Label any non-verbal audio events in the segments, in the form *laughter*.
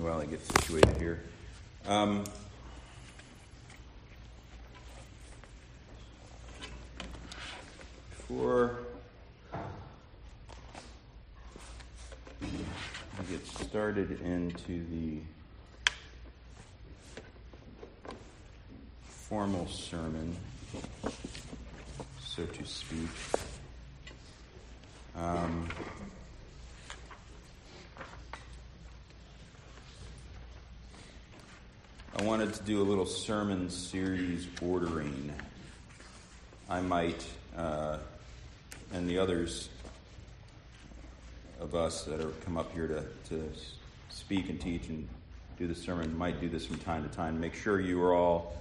me while I get situated here. Um, before I get started into the formal sermon, so to speak, um, I wanted to do a little sermon series ordering. I might, uh, and the others of us that have come up here to, to speak and teach and do the sermon might do this from time to time. Make sure you are all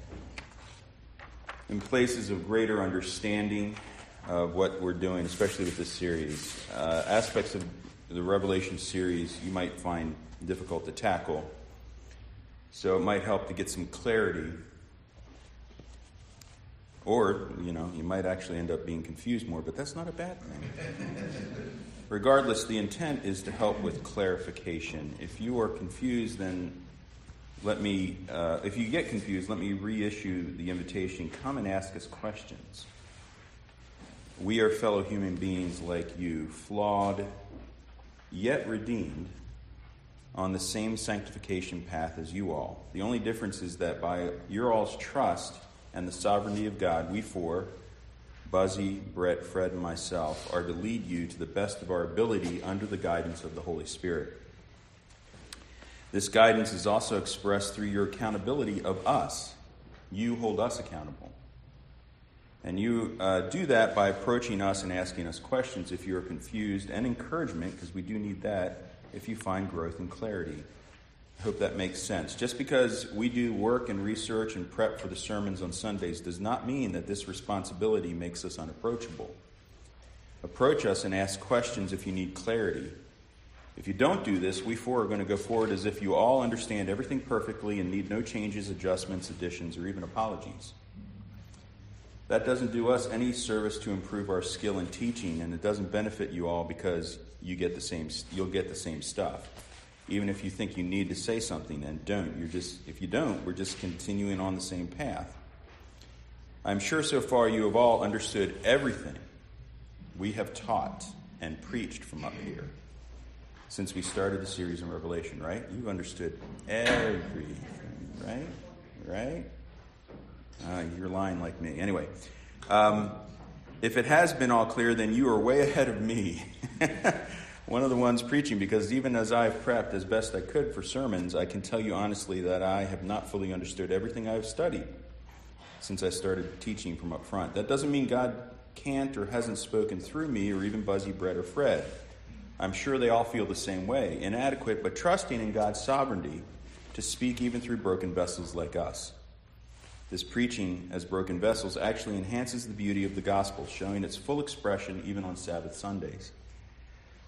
in places of greater understanding of what we're doing, especially with this series. Uh, aspects of the Revelation series you might find difficult to tackle. So it might help to get some clarity. Or, you know, you might actually end up being confused more, but that's not a bad thing. *laughs* Regardless, the intent is to help with clarification. If you are confused, then let me, uh, if you get confused, let me reissue the invitation. Come and ask us questions. We are fellow human beings like you, flawed, yet redeemed on the same sanctification path as you all. The only difference is that by your all's trust and the sovereignty of God, we four, Buzzy, Brett, Fred, and myself, are to lead you to the best of our ability under the guidance of the Holy Spirit. This guidance is also expressed through your accountability of us. You hold us accountable. And you uh, do that by approaching us and asking us questions if you are confused, and encouragement, because we do need that if you find growth and clarity. I hope that makes sense. Just because we do work and research and prep for the sermons on Sundays does not mean that this responsibility makes us unapproachable. Approach us and ask questions if you need clarity. If you don't do this, we four are going to go forward as if you all understand everything perfectly and need no changes, adjustments, additions, or even apologies. That doesn't do us any service to improve our skill in teaching, and it doesn't benefit you all because you get the same you'll get the same stuff. Even if you think you need to say something and don't. You're just if you don't we're just continuing on the same path. I'm sure so far you have all understood everything we have taught and preached from up here since we started the series in revelation right? You've understood everything right? Right uh, you're lying like me anyway um, if it has been all clear, then you are way *laughs* ahead of me. *laughs* One of the ones preaching, because even as I've prepped as best I could for sermons, I can tell you honestly that I have not fully understood everything I've studied since I started teaching from up front. That doesn't mean God can't or hasn't spoken through me or even Buzzy, Brett, or Fred. I'm sure they all feel the same way inadequate, but trusting in God's sovereignty to speak even through broken vessels like us. This preaching as broken vessels actually enhances the beauty of the gospel, showing its full expression even on Sabbath Sundays.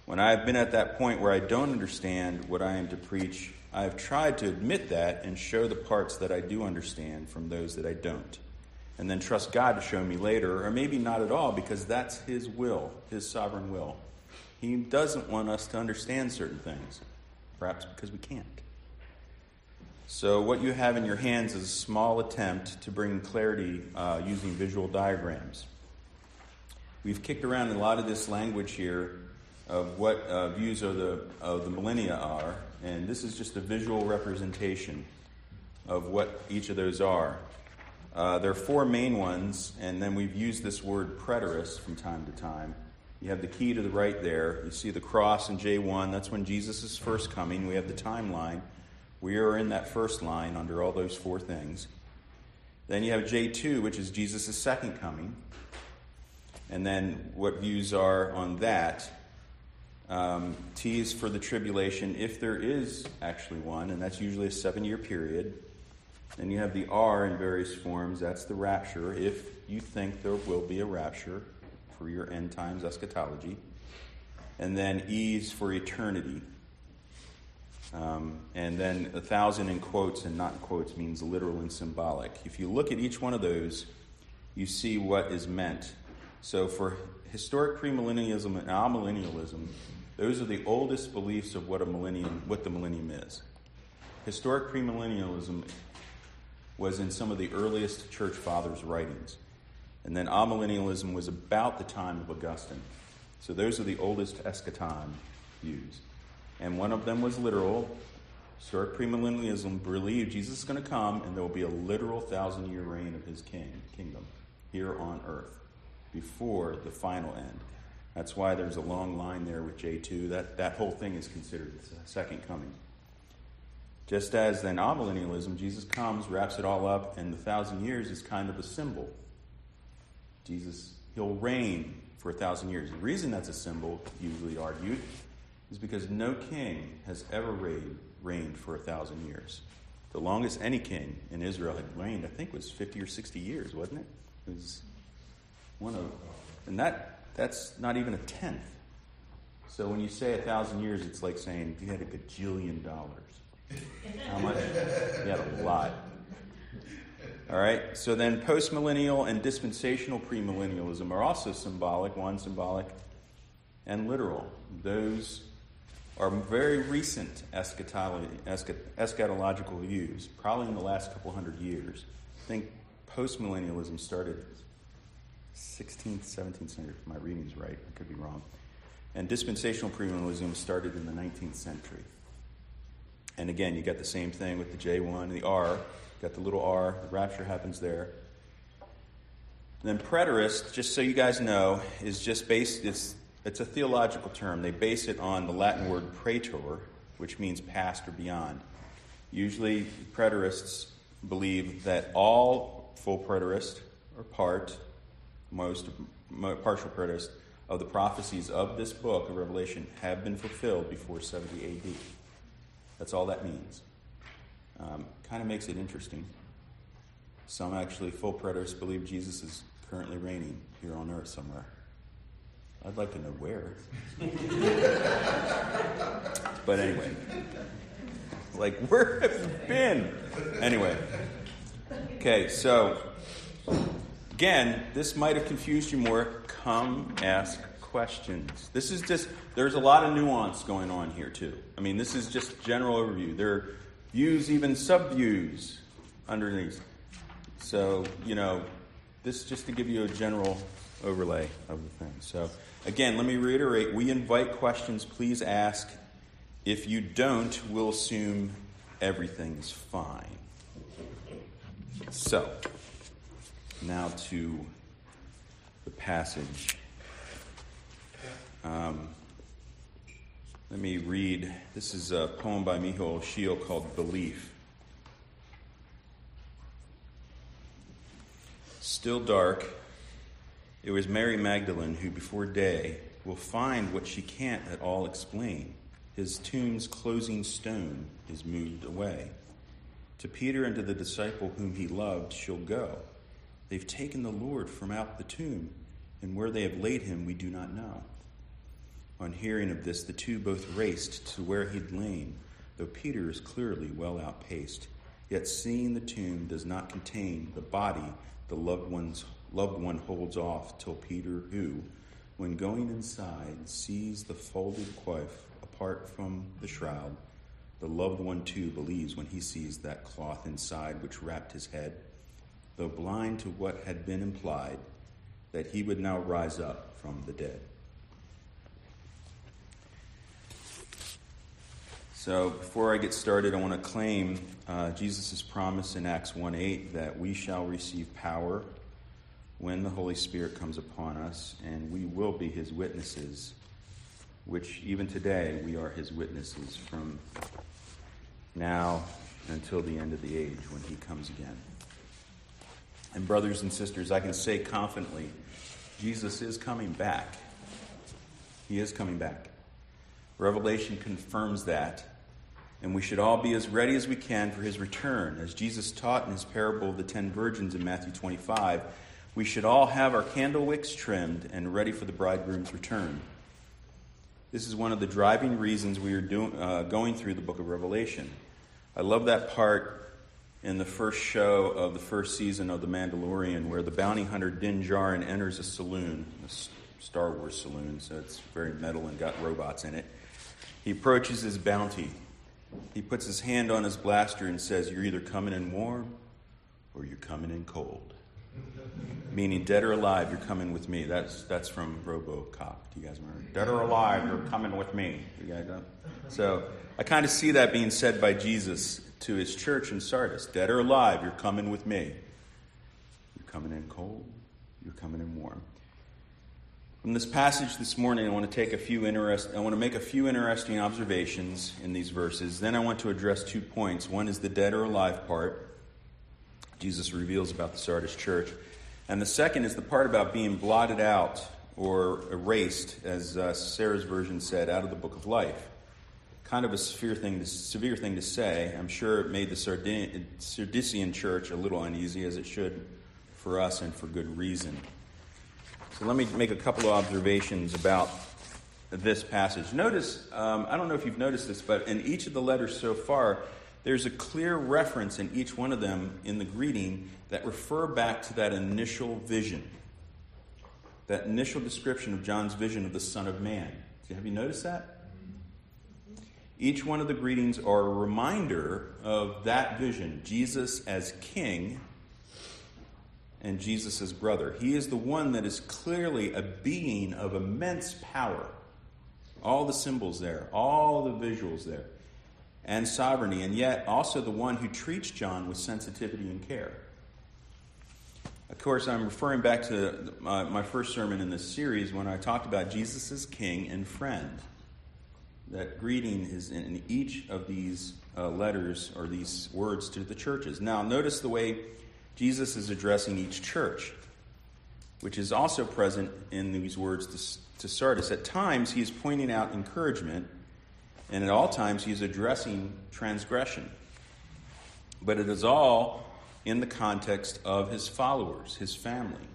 When I have been at that point where I don't understand what I am to preach, I have tried to admit that and show the parts that I do understand from those that I don't. And then trust God to show me later, or maybe not at all, because that's His will, His sovereign will. He doesn't want us to understand certain things, perhaps because we can't. So, what you have in your hands is a small attempt to bring clarity uh, using visual diagrams. We've kicked around a lot of this language here of what uh, views of the, of the millennia are, and this is just a visual representation of what each of those are. Uh, there are four main ones, and then we've used this word preterist from time to time. You have the key to the right there. You see the cross in J1. That's when Jesus is first coming. We have the timeline. We are in that first line under all those four things. Then you have J2, which is Jesus' second coming. And then what views are on that? Um, T is for the tribulation, if there is actually one, and that's usually a seven year period. Then you have the R in various forms, that's the rapture, if you think there will be a rapture for your end times eschatology. And then E is for eternity. Um, and then a thousand in quotes and not in quotes means literal and symbolic. If you look at each one of those, you see what is meant. So for historic premillennialism and amillennialism, those are the oldest beliefs of what a millennium, what the millennium is. Historic premillennialism was in some of the earliest church fathers' writings. And then amillennialism was about the time of Augustine. So those are the oldest eschaton views. And one of them was literal. Historic premillennialism believed Jesus is going to come and there will be a literal thousand year reign of his king, kingdom here on earth before the final end. That's why there's a long line there with J2. That, that whole thing is considered the second coming. Just as then amillennialism, Jesus comes, wraps it all up, and the thousand years is kind of a symbol. Jesus, he'll reign for a thousand years. The reason that's a symbol, usually argued, is because no king has ever reigned, reigned for a thousand years. The longest any king in Israel had reigned, I think, was 50 or 60 years, wasn't it? It was one of, and that that's not even a tenth. So when you say a thousand years, it's like saying you had a gajillion dollars. How much? You had a lot. All right. So then, postmillennial and dispensational premillennialism are also symbolic. One symbolic and literal. Those are very recent eschatological views, probably in the last couple hundred years. I think postmillennialism started 16th, 17th century, if my reading's right. I could be wrong. And dispensational premillennialism started in the 19th century. And again, you got the same thing with the J1 and the R. Got the little R, the rapture happens there. And then preterist, just so you guys know, is just based, it's, it's a theological term. They base it on the Latin word praeter, which means past or beyond. Usually, preterists believe that all full preterists or part most partial preterists of the prophecies of this book of Revelation have been fulfilled before 70 AD. That's all that means. Um, kind of makes it interesting. Some actually, full preterists, believe Jesus is currently reigning here on earth somewhere. I'd like to know where. but anyway, like, where have you been? Anyway, okay, so Again, this might have confused you more. Come ask questions. This is just, there's a lot of nuance going on here, too. I mean, this is just general overview. There are views, even subviews underneath. So, you know, this just to give you a general overlay of the thing. So, again, let me reiterate we invite questions. Please ask. If you don't, we'll assume everything's fine. So, now to the passage. Um, let me read. This is a poem by Miho Oshio called Belief. Still dark, it was Mary Magdalene who, before day, will find what she can't at all explain. His tomb's closing stone is moved away. To Peter and to the disciple whom he loved, she'll go They've taken the Lord from out the tomb, and where they have laid him we do not know. On hearing of this, the two both raced to where he'd lain, though Peter is clearly well outpaced. Yet seeing the tomb does not contain the body the loved one's loved one holds off till Peter, who, when going inside, sees the folded coif apart from the shroud, the loved one too believes when he sees that cloth inside which wrapped his head though blind to what had been implied, that he would now rise up from the dead. So, before I get started, I want to claim uh, Jesus' promise in Acts 1 8 that we shall receive power when the Holy Spirit comes upon us, and we will be his witnesses, which even today we are his witnesses from now until the end of the age when he comes again. And, brothers and sisters, I can say confidently Jesus is coming back. He is coming back. Revelation confirms that. And we should all be as ready as we can for his return. As Jesus taught in his parable of the ten virgins in Matthew 25, we should all have our candle wicks trimmed and ready for the bridegroom's return. This is one of the driving reasons we are doing, uh, going through the book of Revelation. I love that part in the first show of the first season of The Mandalorian, where the bounty hunter Din Djarin enters a saloon, a Star Wars saloon, so it's very metal and got robots in it. He approaches his bounty, he puts his hand on his blaster and says, You're either coming in warm or you're coming in cold. Meaning, dead or alive, you're coming with me. That's, that's from Robocop. Do you guys remember? Dead or alive, you're coming with me. You guys know? So I kind of see that being said by Jesus to his church in Sardis Dead or alive, you're coming with me. You're coming in cold, you're coming in warm. From this passage this morning, I want to take a few interest, I want to make a few interesting observations in these verses. Then I want to address two points. One is the dead or alive part. Jesus reveals about the Sardis church. And the second is the part about being blotted out or erased, as uh, Sarah's version said, out of the book of life. Kind of a severe thing, to, severe thing to say. I'm sure it made the Sardisian church a little uneasy, as it should for us, and for good reason. So let me make a couple of observations about this passage. Notice, um, I don't know if you've noticed this, but in each of the letters so far, there's a clear reference in each one of them in the greeting that refer back to that initial vision, that initial description of John's vision of the Son of Man. Have you noticed that? Mm-hmm. Each one of the greetings are a reminder of that vision Jesus as King and Jesus' as brother. He is the one that is clearly a being of immense power. All the symbols there, all the visuals there, and sovereignty, and yet also the one who treats John with sensitivity and care. Of course, I'm referring back to my, first sermon in this series when I talked about Jesus as king and friend. That greeting is in each of these uh, letters or these words to the churches. Now, notice the way Jesus is addressing each church, which is also present in these words to Sardis. At times, he is pointing out encouragement, and at all times, he is addressing transgression. But it is all in the context of his followers, his family.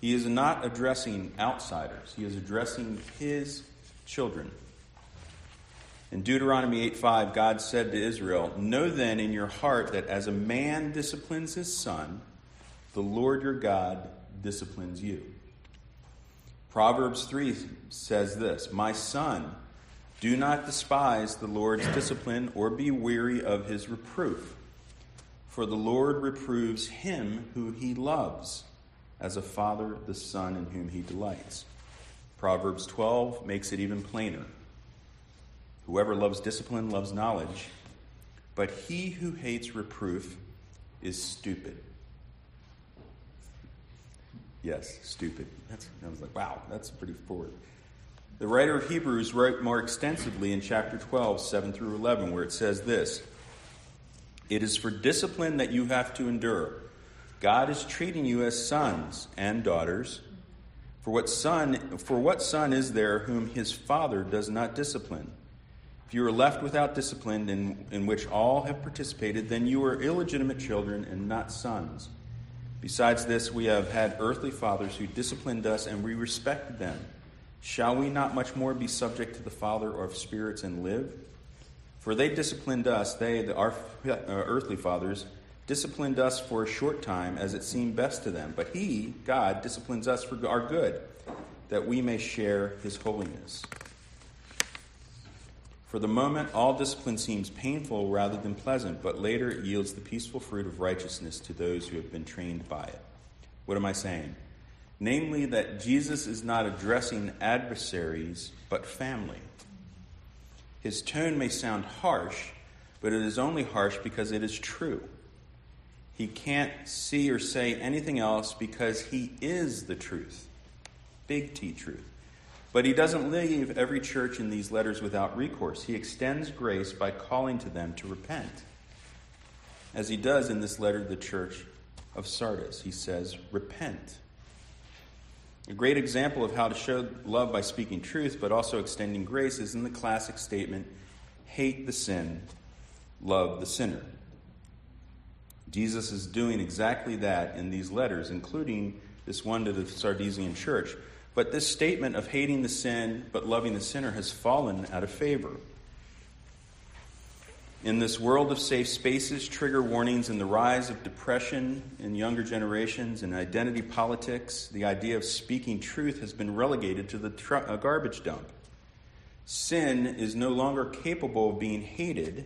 He is not addressing outsiders, he is addressing his children. In Deuteronomy 8:5, God said to Israel, Know then in your heart that as a man disciplines his son, the Lord your God disciplines you. Proverbs 3 says this My son, do not despise the Lord's discipline or be weary of his reproof. For the Lord reproves him who he loves, as a father the son in whom he delights. Proverbs 12 makes it even plainer. Whoever loves discipline loves knowledge, but he who hates reproof is stupid. Yes, stupid. That's, I was like, wow, that's pretty forward. The writer of Hebrews wrote more extensively in chapter 12, 7 through 11, where it says this It is for discipline that you have to endure. God is treating you as sons and daughters. For what son, for what son is there whom his father does not discipline? If you are left without discipline in, in which all have participated, then you are illegitimate children and not sons. Besides this, we have had earthly fathers who disciplined us, and we respected them. Shall we not much more be subject to the Father of spirits and live? For they disciplined us, they, the, our uh, earthly fathers, disciplined us for a short time as it seemed best to them. But He, God, disciplines us for our good, that we may share His holiness. For the moment, all discipline seems painful rather than pleasant, but later it yields the peaceful fruit of righteousness to those who have been trained by it. What am I saying? Namely, that Jesus is not addressing adversaries, but family. His tone may sound harsh, but it is only harsh because it is true. He can't see or say anything else because he is the truth. Big T truth. But he doesn't leave every church in these letters without recourse. He extends grace by calling to them to repent. As he does in this letter to the church of Sardis, he says, Repent. A great example of how to show love by speaking truth, but also extending grace, is in the classic statement hate the sin, love the sinner. Jesus is doing exactly that in these letters, including this one to the Sardesian church. But this statement of hating the sin but loving the sinner has fallen out of favor. In this world of safe spaces, trigger warnings and the rise of depression in younger generations and identity politics, the idea of speaking truth has been relegated to the tr- uh, garbage dump. sin is no longer capable of being hated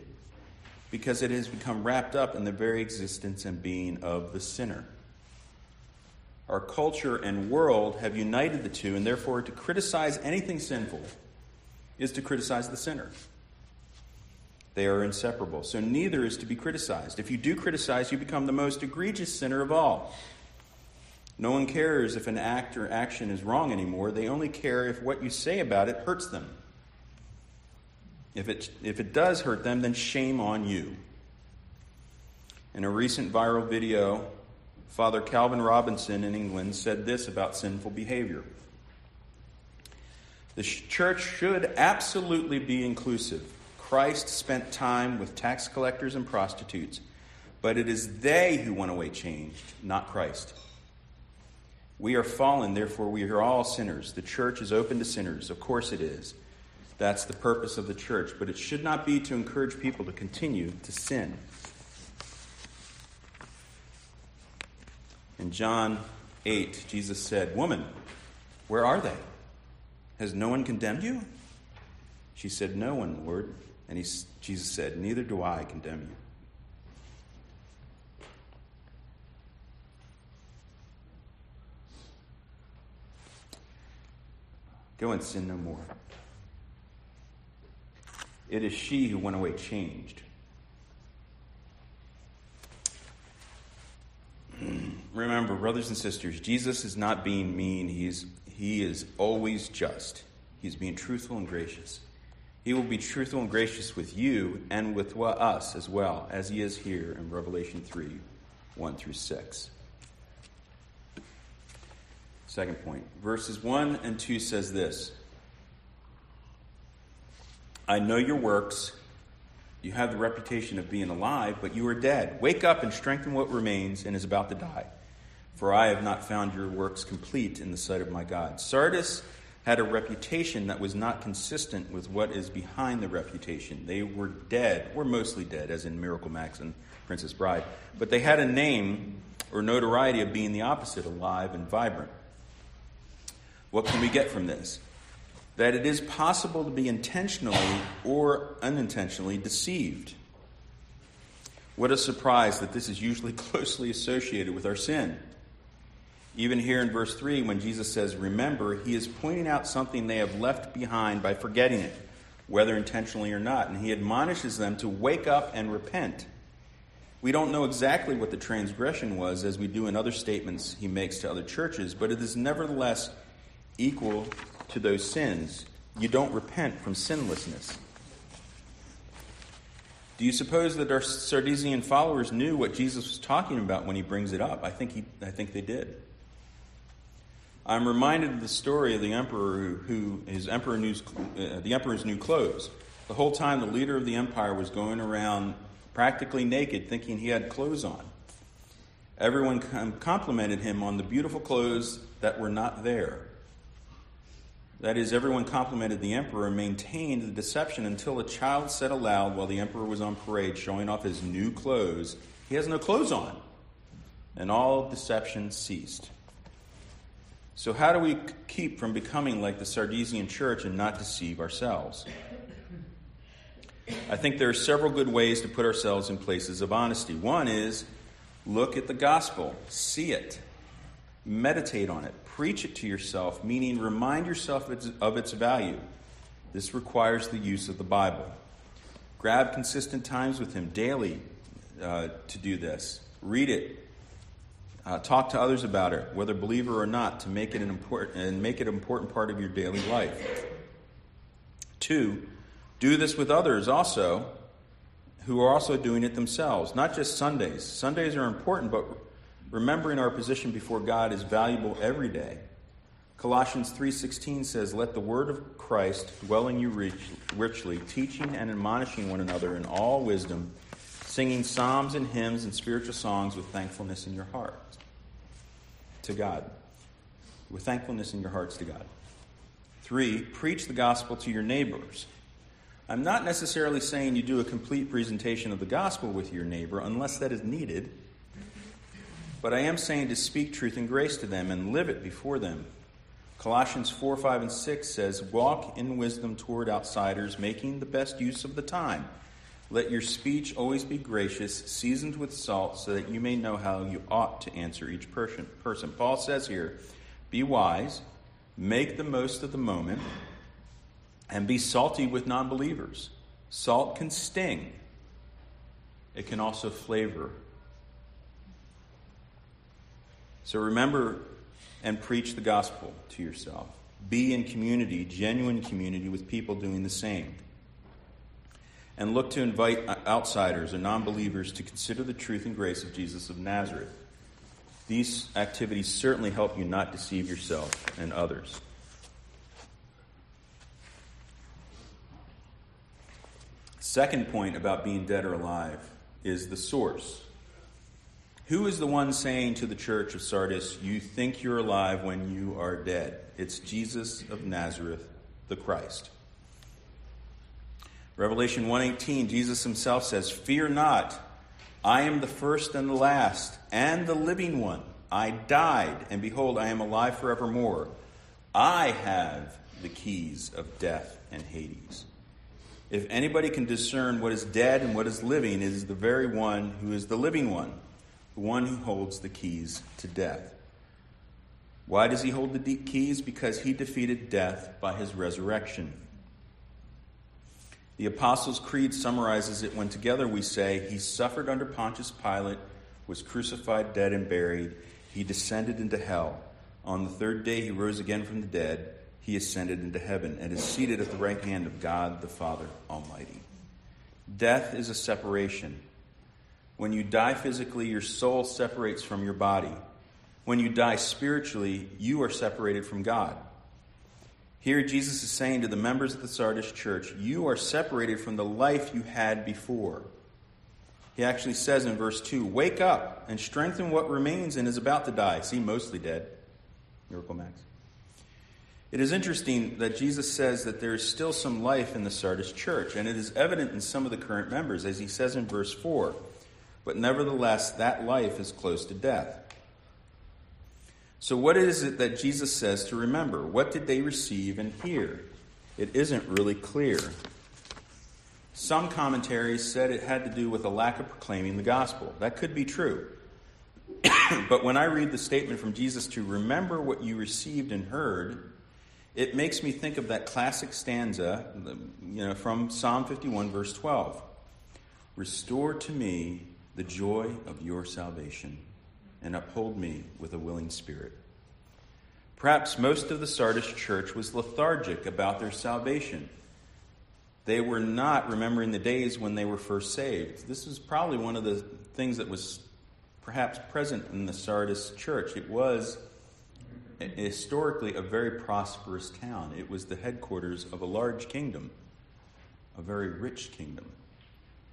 because it has become wrapped up in the very existence and being of the sinner. Our culture and world have united the two, and therefore to criticize anything sinful is to criticize the sinner. They are inseparable. So neither is to be criticized. If you do criticize, you become the most egregious sinner of all. No one cares if an act or action is wrong anymore. They only care if what you say about it hurts them. If it, if it does hurt them, then shame on you. In a recent viral video, Father Calvin Robinson in England said this about sinful behavior. The church should absolutely be inclusive. Christ spent time with tax collectors and prostitutes, but it is they who went away changed, not Christ. We are fallen, therefore we are all sinners. The church is open to sinners. Of course it is. That's the purpose of the church, but it should not be to encourage people to continue to sin. In John 8, Jesus said, Woman, where are they? Has no one condemned you? She said, No one, Lord. And he, Jesus said, Neither do I condemn you. Go and sin no more. It is she who went away changed. *clears throat* Remember, brothers and sisters, Jesus is not being mean. He's, he is always just. He's being truthful and gracious. He will be truthful and gracious with you and with us as well, as he is here in Revelation 3 1 through 6. Second point. Verses 1 and 2 says this I know your works. You have the reputation of being alive, but you are dead. Wake up and strengthen what remains and is about to die. For I have not found your works complete in the sight of my God. Sardis had a reputation that was not consistent with what is behind the reputation. They were dead, were mostly dead, as in Miracle Max and Princess Bride, but they had a name or notoriety of being the opposite, alive and vibrant. What can we get from this? That it is possible to be intentionally or unintentionally deceived. What a surprise that this is usually *laughs* closely associated with our sin. Even here in verse 3, when Jesus says, Remember, he is pointing out something they have left behind by forgetting it, whether intentionally or not. And he admonishes them to wake up and repent. We don't know exactly what the transgression was, as we do in other statements he makes to other churches, but it is nevertheless equal to those sins. You don't repent from sinlessness. Do you suppose that our Sardesian followers knew what Jesus was talking about when he brings it up? I think, he, I think they did. I'm reminded of the story of the emperor who, who his emperor knew, uh, the emperor's new clothes. The whole time, the leader of the empire was going around practically naked, thinking he had clothes on. Everyone complimented him on the beautiful clothes that were not there. That is, everyone complimented the emperor and maintained the deception until a child said aloud while the emperor was on parade showing off his new clothes, He has no clothes on. And all deception ceased. So, how do we keep from becoming like the Sardesian church and not deceive ourselves? I think there are several good ways to put ourselves in places of honesty. One is look at the gospel, see it, meditate on it, preach it to yourself, meaning remind yourself of its value. This requires the use of the Bible. Grab consistent times with Him daily uh, to do this. Read it, uh, talk to others about it, whether believer or not, to make it an important and make it an important part of your daily life. Two, do this with others also who are also doing it themselves, not just Sundays. Sundays are important, but remembering our position before God is valuable every day. Colossians 3:16 says, "Let the word of Christ dwell in you richly, teaching and admonishing one another in all wisdom, singing psalms and hymns and spiritual songs with thankfulness in your heart." to God, with thankfulness in your hearts to God. Three, preach the gospel to your neighbors. I'm not necessarily saying you do a complete presentation of the gospel with your neighbor unless that is needed, but I am saying to speak truth and grace to them and live it before them. Colossians 4, 5, and 6 says, Walk in wisdom toward outsiders, making the best use of the time. Let your speech always be gracious, seasoned with salt, so that you may know how you ought to answer each person. person. Paul says here, Be wise, make the most of the moment, and be salty with non believers. Salt can sting, it can also flavor. So remember and preach the gospel to yourself. Be in community, genuine community, with people doing the same. And look to invite outsiders or non believers to consider the truth and grace of Jesus of Nazareth. These activities certainly help you not deceive yourself and others. Second point about being dead or alive is the source. Who is the one saying to the church of Sardis, You think you're alive when you are dead? It's Jesus of Nazareth, the Christ. Revelation 1:18 Jesus himself says, "Fear not, I am the first and the last and the living one. I died, and behold, I am alive forevermore. I have the keys of death and Hades." If anybody can discern what is dead and what is living, it is the very one who is the living one, the one who holds the keys to death. Why does he hold the keys? Because he defeated death by his resurrection. The Apostles' Creed summarizes it when together we say, He suffered under Pontius Pilate, was crucified, dead, and buried. He descended into hell. On the third day, he rose again from the dead he ascended into heaven and is seated at the right hand of God the Father Almighty. Death is a separation. When you die physically, your soul separates from your body. When you die spiritually, you are separated from God. Here, Jesus is saying to the members of the Sardis church, You are separated from the life you had before. He actually says in verse 2 Wake up and strengthen what remains and is about to die. See, mostly dead. Miracle Max. It is interesting that Jesus says that there is still some life in the Sardis church, and it is evident in some of the current members, as he says in verse 4. But nevertheless, that life is close to death. So, what is it that Jesus says to remember? What did they receive and hear? It isn't really clear. Some commentaries said it had to do with a lack of proclaiming the gospel. That could be true. *coughs* but when I read the statement from Jesus to remember what you received and heard, it makes me think of that classic stanza you know, from Psalm 51, verse 12. Restore to me the joy of your salvation and uphold me with a willing spirit. Perhaps most of the Sardis church was lethargic about their salvation. They were not remembering the days when they were first saved. This is probably one of the things that was perhaps present in the Sardis church. It was historically a very prosperous town. It was the headquarters of a large kingdom, a very rich kingdom.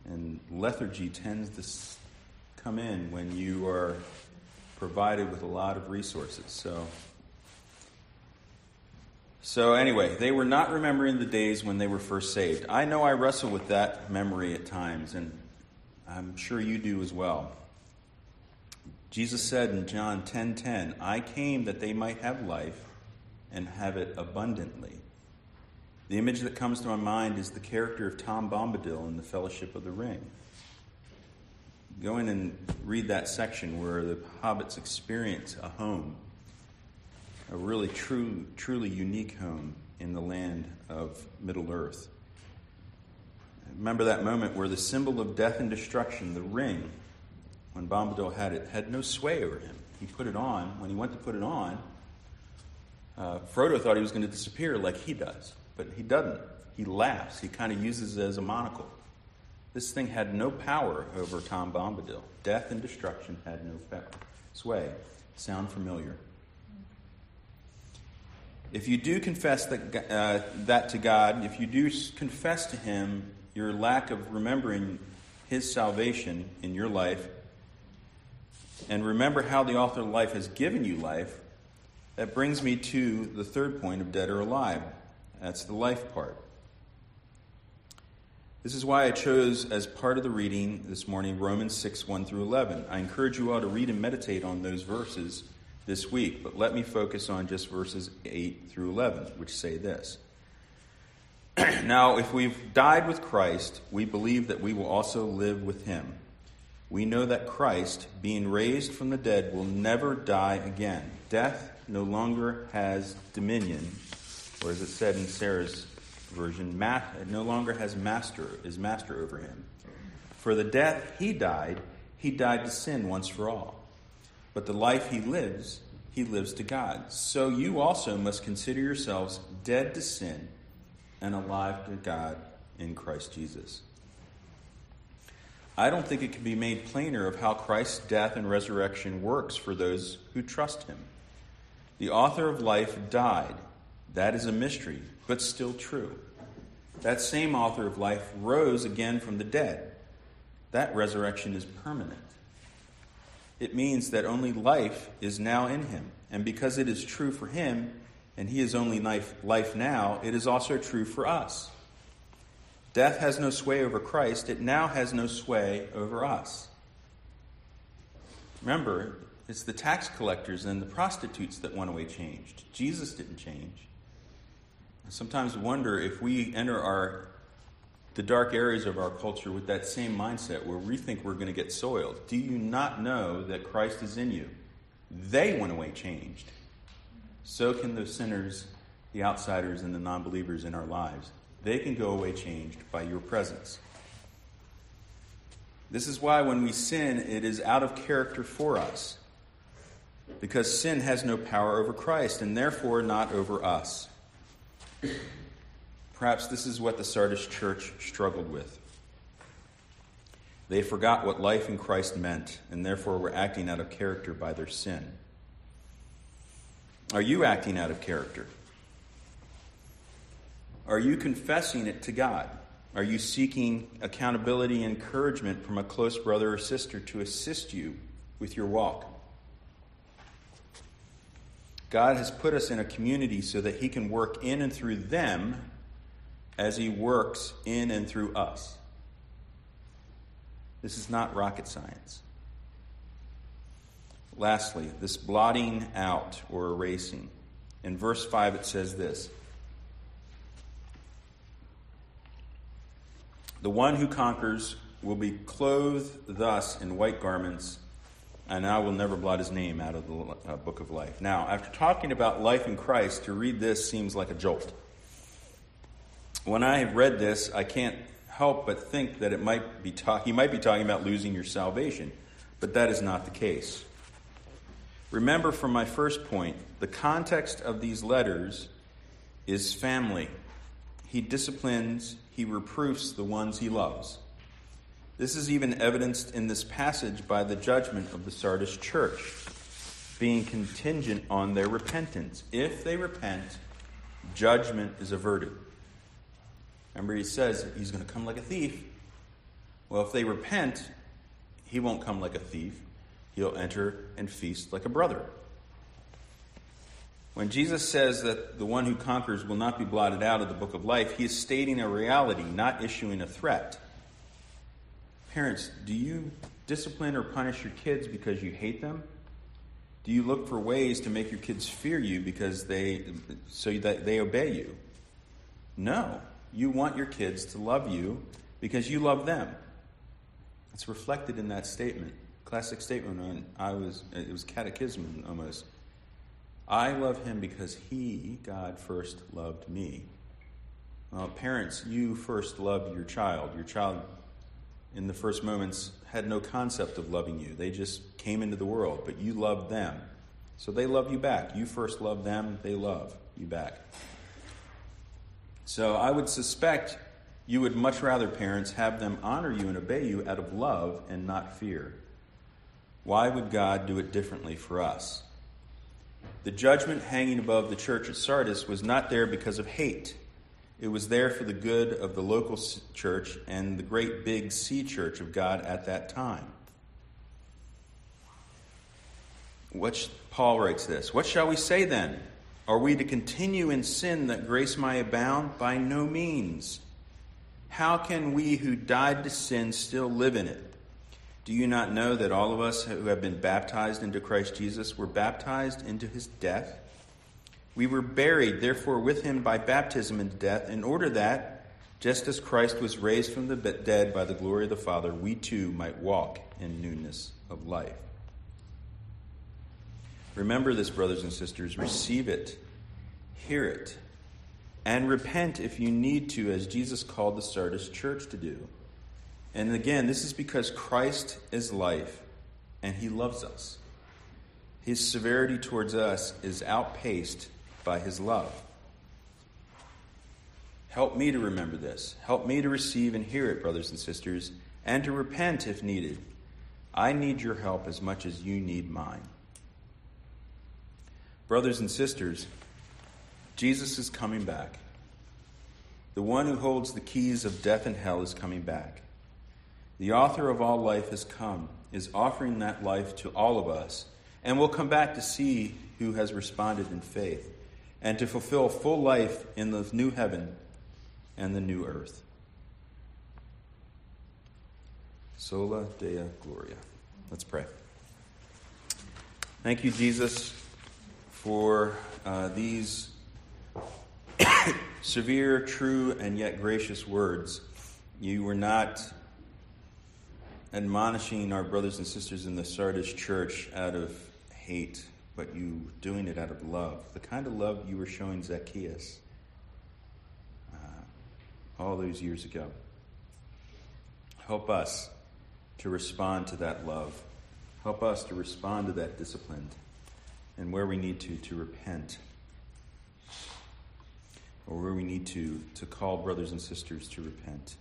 And lethargy tends to come in when you are provided with a lot of resources. So, so anyway, they were not remembering the days when they were first saved. I know I wrestle with that memory at times, and I'm sure you do as well. Jesus said in John 10:10, 10, 10, "I came that they might have life and have it abundantly." The image that comes to my mind is the character of Tom Bombadil in The Fellowship of the Ring. Go in and read that section where the hobbits experience a home, a really true, truly unique home in the land of Middle Earth. Remember that moment where the symbol of death and destruction, the ring, when Bombadil had it, had no sway over him. He put it on. When he went to put it on, uh, Frodo thought he was going to disappear like he does, but he doesn't. He laughs. He kind of uses it as a monocle. This thing had no power over Tom Bombadil. Death and destruction had no sway. Sound familiar? If you do confess that, uh, that to God, if you do confess to Him your lack of remembering His salvation in your life, and remember how the author of life has given you life, that brings me to the third point of dead or alive. That's the life part. This is why I chose as part of the reading this morning Romans 6 1 through 11. I encourage you all to read and meditate on those verses this week, but let me focus on just verses 8 through 11, which say this. *clears throat* now, if we've died with Christ, we believe that we will also live with him. We know that Christ, being raised from the dead, will never die again. Death no longer has dominion, or as it said in Sarah's version, no longer has master, is master over him. For the death he died, he died to sin once for all. But the life he lives, he lives to God. So you also must consider yourselves dead to sin and alive to God in Christ Jesus. I don't think it can be made plainer of how Christ's death and resurrection works for those who trust him. The author of life died. That is a mystery, but still true. That same author of life rose again from the dead. That resurrection is permanent. It means that only life is now in him. And because it is true for him, and he is only life, life now, it is also true for us. Death has no sway over Christ, it now has no sway over us. Remember, it's the tax collectors and the prostitutes that went away changed. Jesus didn't change. Sometimes wonder if we enter our the dark areas of our culture with that same mindset where we think we're going to get soiled. Do you not know that Christ is in you? They went away changed. So can the sinners, the outsiders, and the non believers in our lives. They can go away changed by your presence. This is why when we sin, it is out of character for us. Because sin has no power over Christ and therefore not over us. Perhaps this is what the Sardis church struggled with. They forgot what life in Christ meant and therefore were acting out of character by their sin. Are you acting out of character? Are you confessing it to God? Are you seeking accountability and encouragement from a close brother or sister to assist you with your walk? God has put us in a community so that He can work in and through them as He works in and through us. This is not rocket science. Lastly, this blotting out or erasing. In verse 5, it says this The one who conquers will be clothed thus in white garments, and I will never blot his name out of the uh, book of life. Now, after talking about life in Christ, to read this seems like a jolt. When I have read this, I can't help but think that it might be ta- he might be talking about losing your salvation, but that is not the case. Remember from my first point, the context of these letters is family. He disciplines he reproofs the ones he loves. This is even evidenced in this passage by the judgment of the Sardis church, being contingent on their repentance. If they repent, judgment is averted. Remember, he says he's going to come like a thief. Well, if they repent, he won't come like a thief. He'll enter and feast like a brother. When Jesus says that the one who conquers will not be blotted out of the book of life, he is stating a reality, not issuing a threat. Parents, do you discipline or punish your kids because you hate them? Do you look for ways to make your kids fear you because they so that they obey you? No. You want your kids to love you because you love them. It's reflected in that statement. Classic statement on I was it was catechism almost. I love him because he, God, first loved me. Well, parents, you first love your child. Your child, in the first moments, had no concept of loving you. They just came into the world, but you loved them. So they love you back. You first love them, they love you back. So I would suspect you would much rather, parents, have them honor you and obey you out of love and not fear. Why would God do it differently for us? The judgment hanging above the church at Sardis was not there because of hate. It was there for the good of the local church and the great big C church of God at that time. What Paul writes this What shall we say then? Are we to continue in sin that grace might abound? By no means. How can we who died to sin still live in it? Do you not know that all of us who have been baptized into Christ Jesus were baptized into his death? We were buried, therefore, with him by baptism into death, in order that, just as Christ was raised from the dead by the glory of the Father, we too might walk in newness of life. Remember this, brothers and sisters. Receive it, hear it, and repent if you need to, as Jesus called the Sardis church to do. And again, this is because Christ is life and he loves us. His severity towards us is outpaced by his love. Help me to remember this. Help me to receive and hear it, brothers and sisters, and to repent if needed. I need your help as much as you need mine. Brothers and sisters, Jesus is coming back. The one who holds the keys of death and hell is coming back. The author of all life has come, is offering that life to all of us, and will come back to see who has responded in faith, and to fulfill full life in the new heaven and the new earth. Soli Deo Gloria. Let's pray. Thank you, Jesus, for uh, these *coughs* severe, true, and yet gracious words. You were not admonishing our brothers and sisters in the Sardis church out of hate, but you doing it out of love. The kind of love you were showing Zacchaeus uh, all those years ago. Help us to respond to that love. Help us to respond to that discipline. And where we need to, to repent. Or where we need to, to call brothers and sisters to repent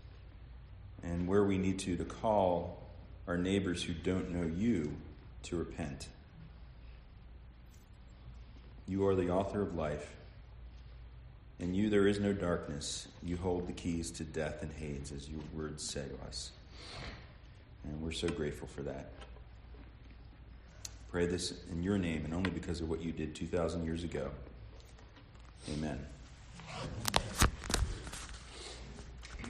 and where we need to to call our neighbors who don't know you to repent. You are the author of life. In you there is no darkness. You hold the keys to death and Hades, as your words say to us. And we're so grateful for that. Pray this in your name and only because of what you did 2,000 years ago. Amen.